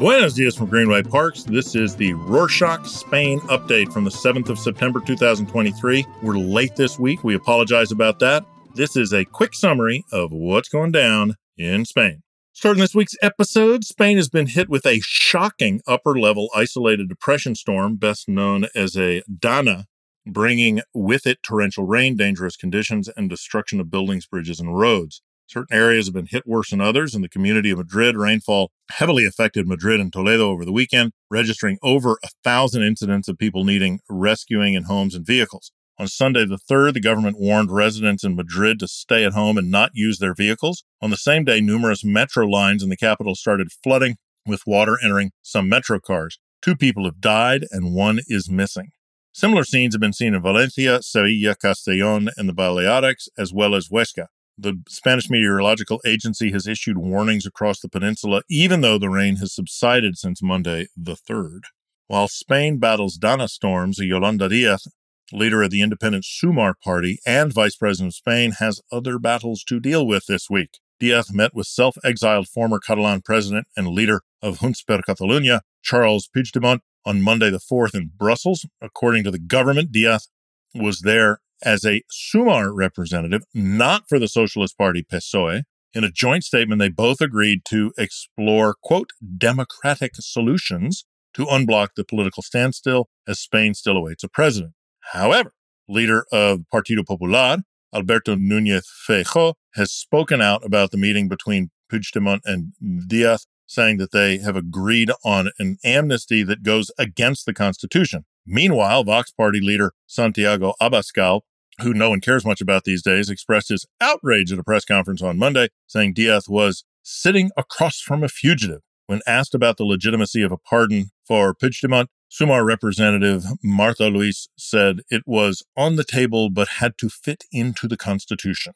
Buenos dias from Greenway Parks. This is the Rorshok Spain update from the 7th of September 2023. We're late this week. We apologize about that. This is a quick summary of what's going down in Spain. Starting this week's episode, Spain has been hit with a shocking upper level isolated depression storm, best known as a Dana, bringing with it torrential rain, dangerous conditions, and destruction of buildings, bridges, and roads. Certain areas have been hit worse than others. In the community of Madrid, rainfall heavily affected Madrid and Toledo over the weekend, registering over a thousand incidents of people needing rescuing in homes and vehicles. On Sunday the 3rd, the government warned residents in Madrid to stay at home and not use their vehicles. On the same day, numerous metro lines in the capital started flooding, with water entering some metro cars. Two people have died and one is missing. Similar scenes have been seen in Valencia, Sevilla, Castellon, and the Balearics, as well as Huesca. The Spanish Meteorological Agency has issued warnings across the peninsula, even though the rain has subsided since Monday, the 3rd. While Spain battles Dana storms, Yolanda Diaz, leader of the independent Sumar party and vice president of Spain, has other battles to deal with this week. Diaz met with self exiled former Catalan president and leader of Junts per Catalunya, Charles Puigdemont, on Monday the 4th in Brussels. According to the government, Diaz was there as a Sumar representative, not for the Socialist Party PSOE. In a joint statement, they both agreed to explore, quote, democratic solutions to unblock the political standstill as Spain still awaits a president. However, leader of Partido Popular, Alberto Núñez Feijóo, has spoken out about the meeting between Puigdemont and Diaz, saying that they have agreed on an amnesty that goes against the Constitution. Meanwhile, Vox Party leader Santiago Abascal who no one cares much about these days, expressed his outrage at a press conference on Monday, saying Diaz was sitting across from a fugitive. When asked about the legitimacy of a pardon for Puigdemont, Sumar representative Marta Lois said it was on the table but had to fit into the Constitution.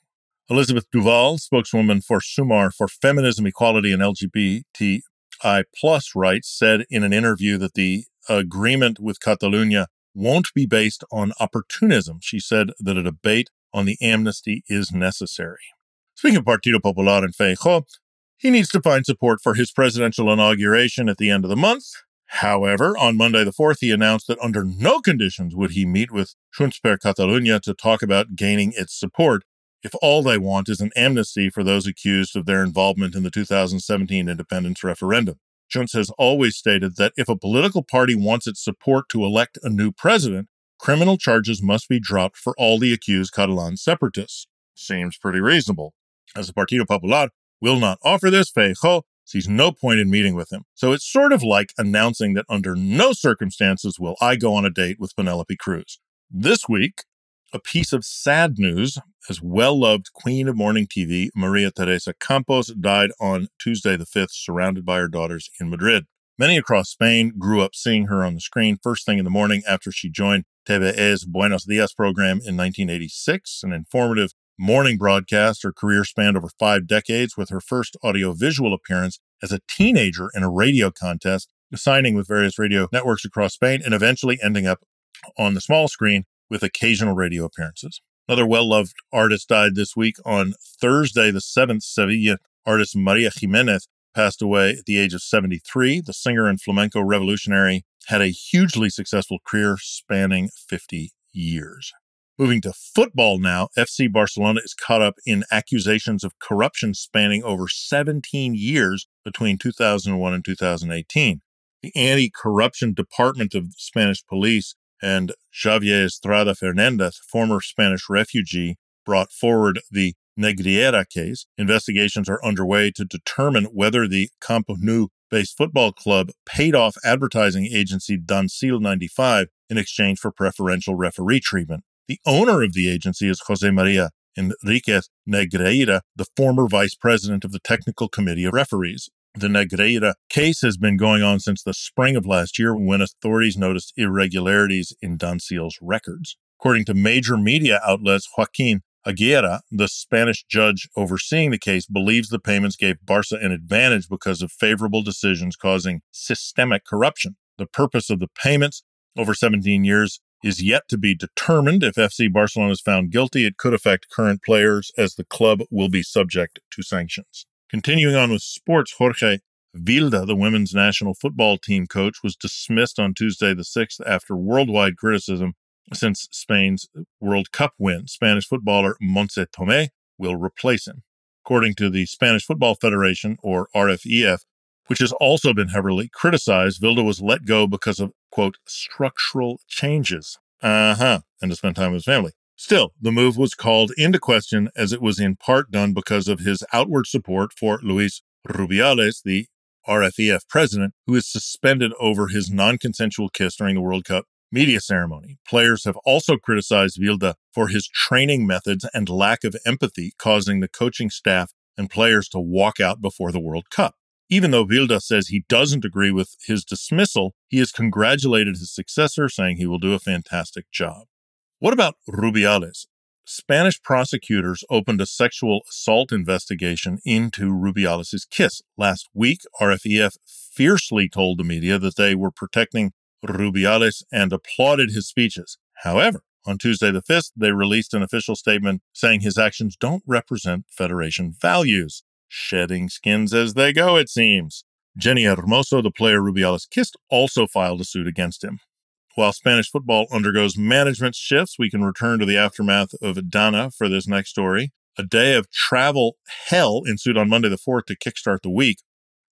Elizabeth Duval, spokeswoman for Sumar for Feminism, Equality, and LGBTI plus rights, said in an interview that the agreement with Catalonia won't be based on opportunism. She said that a debate on the amnesty is necessary. Speaking of Partido Popular and Feijóo, he needs to find support for his presidential inauguration at the end of the month. However, on Monday the 4th, he announced that under no conditions would he meet with Junts per Catalunya to talk about gaining its support if all they want is an amnesty for those accused of their involvement in the 2017 independence referendum. Has always stated that if a political party wants its support to elect a new president, criminal charges must be dropped for all the accused Catalan separatists. Seems pretty reasonable. As the Partido Popular will not offer this, Feijóo sees no point in meeting with him. So it's sort of like announcing that under no circumstances will I go on a date with Penelope Cruz. This week, a piece of sad news as well loved queen of morning TV, Maria Teresa Campos, died on Tuesday the 5th, surrounded by her daughters in Madrid. Many across Spain grew up seeing her on the screen first thing in the morning after she joined TVE's Buenos Dias program in 1986, an informative morning broadcast. Her career spanned over five decades, with her first audiovisual appearance as a teenager in a radio contest, signing with various radio networks across Spain, and eventually ending up on the small screen with occasional radio appearances. Another well loved artist died this week on Thursday, the 7th. Sevilla artist Maria Jimenez passed away at the age of 73. The singer and flamenco revolutionary had a hugely successful career spanning 50 years. Moving to football now, FC Barcelona is caught up in accusations of corruption spanning over 17 years between 2001 and 2018. The anti corruption department of Spanish police and Javier Estrada Fernandez, former Spanish refugee, brought forward the Negreira case. Investigations are underway to determine whether the Camp Nou based football club paid off advertising agency Dasnil 95 in exchange for preferential referee treatment. The owner of the agency is Jose Maria Enriquez Negreira, the former vice president of the technical committee of referees. The Negreira case has been going on since the spring of last year when authorities noticed irregularities in Dasnil's records. According to major media outlets, Joaquin Aguirre, the Spanish judge overseeing the case, believes the payments gave Barca an advantage because of favorable decisions causing systemic corruption. The purpose of the payments over 17 years is yet to be determined. If FC Barcelona is found guilty, it could affect current players as the club will be subject to sanctions. Continuing on with sports, Jorge Vilda, the women's national football team coach, was dismissed on Tuesday the 6th after worldwide criticism since Spain's World Cup win. Spanish footballer Montse Tomé will replace him. According to the Spanish Football Federation, or RFEF, which has also been heavily criticized, Vilda was let go because of, quote, structural changes. Uh huh. And to spend time with his family. Still, the move was called into question as it was in part done because of his outward support for Luis Rubiales, the RFEF president, who is suspended over his non consensual kiss during the World Cup media ceremony. Players have also criticized Vilda for his training methods and lack of empathy, causing the coaching staff and players to walk out before the World Cup. Even though Vilda says he doesn't agree with his dismissal, he has congratulated his successor, saying he will do a fantastic job. What about Rubiales? Spanish prosecutors opened a sexual assault investigation into Rubiales' kiss. Last week, RFEF fiercely told the media that they were protecting Rubiales and applauded his speeches. However, on Tuesday the 5th, they released an official statement saying his actions don't represent Federation values. Shedding skins as they go, it seems. Jenni Hermoso, the player Rubiales kissed, also filed a suit against him. While Spanish football undergoes management shifts, we can return to the aftermath of Dana for this next story. A day of travel hell ensued on Monday the 4th to kickstart the week.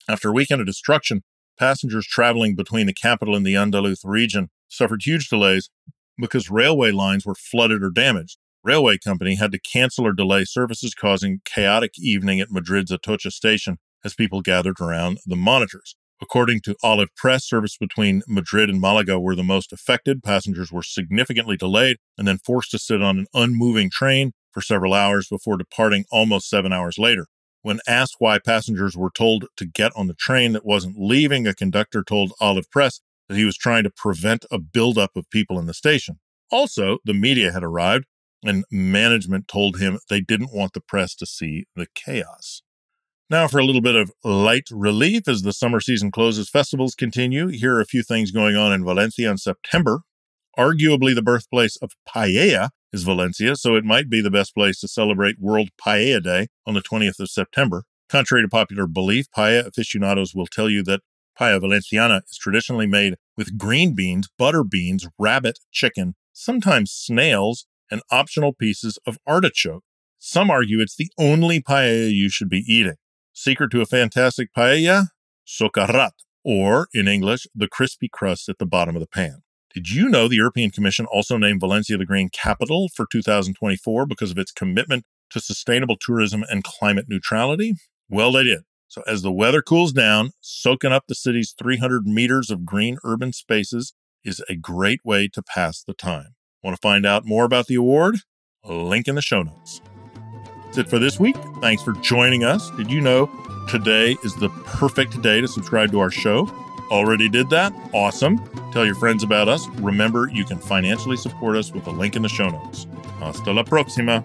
After a weekend of destruction, passengers traveling between the capital and the Andalus region suffered huge delays because railway lines were flooded or damaged. Railway company had to cancel or delay services, causing chaotic evening at Madrid's Atocha station as people gathered around the monitors. According to Olive Press, service between Madrid and Malaga were the most affected. Passengers were significantly delayed and then forced to sit on an unmoving train for several hours before departing almost seven hours later. When asked why passengers were told to get on the train that wasn't leaving, a conductor told Olive Press that he was trying to prevent a buildup of people in the station. Also, the media had arrived, and management told him they didn't want the press to see the chaos. Now, for a little bit of light relief as the summer season closes, festivals continue. Here are a few things going on in Valencia in September. Arguably, the birthplace of paella is Valencia, so it might be the best place to celebrate World Paella Day on the 20th of September. Contrary to popular belief, paella aficionados will tell you that paella valenciana is traditionally made with green beans, butter beans, rabbit, chicken, sometimes snails, and optional pieces of artichoke. Some argue it's the only paella you should be eating. Secret to a fantastic paella? Socarrat, or in English, the crispy crust at the bottom of the pan. Did you know the European Commission also named Valencia the Green Capital for 2024 because of its commitment to sustainable tourism and climate neutrality? Well, they did. So, as the weather cools down, soaking up the city's 300 meters of green urban spaces is a great way to pass the time. Want to find out more about the award? Link in the show notes. That's it for this week. Thanks for joining us. Did you know today is the perfect day to subscribe to our show? Already did that? Awesome. Tell your friends about us. Remember, you can financially support us with a link in the show notes. Hasta la próxima.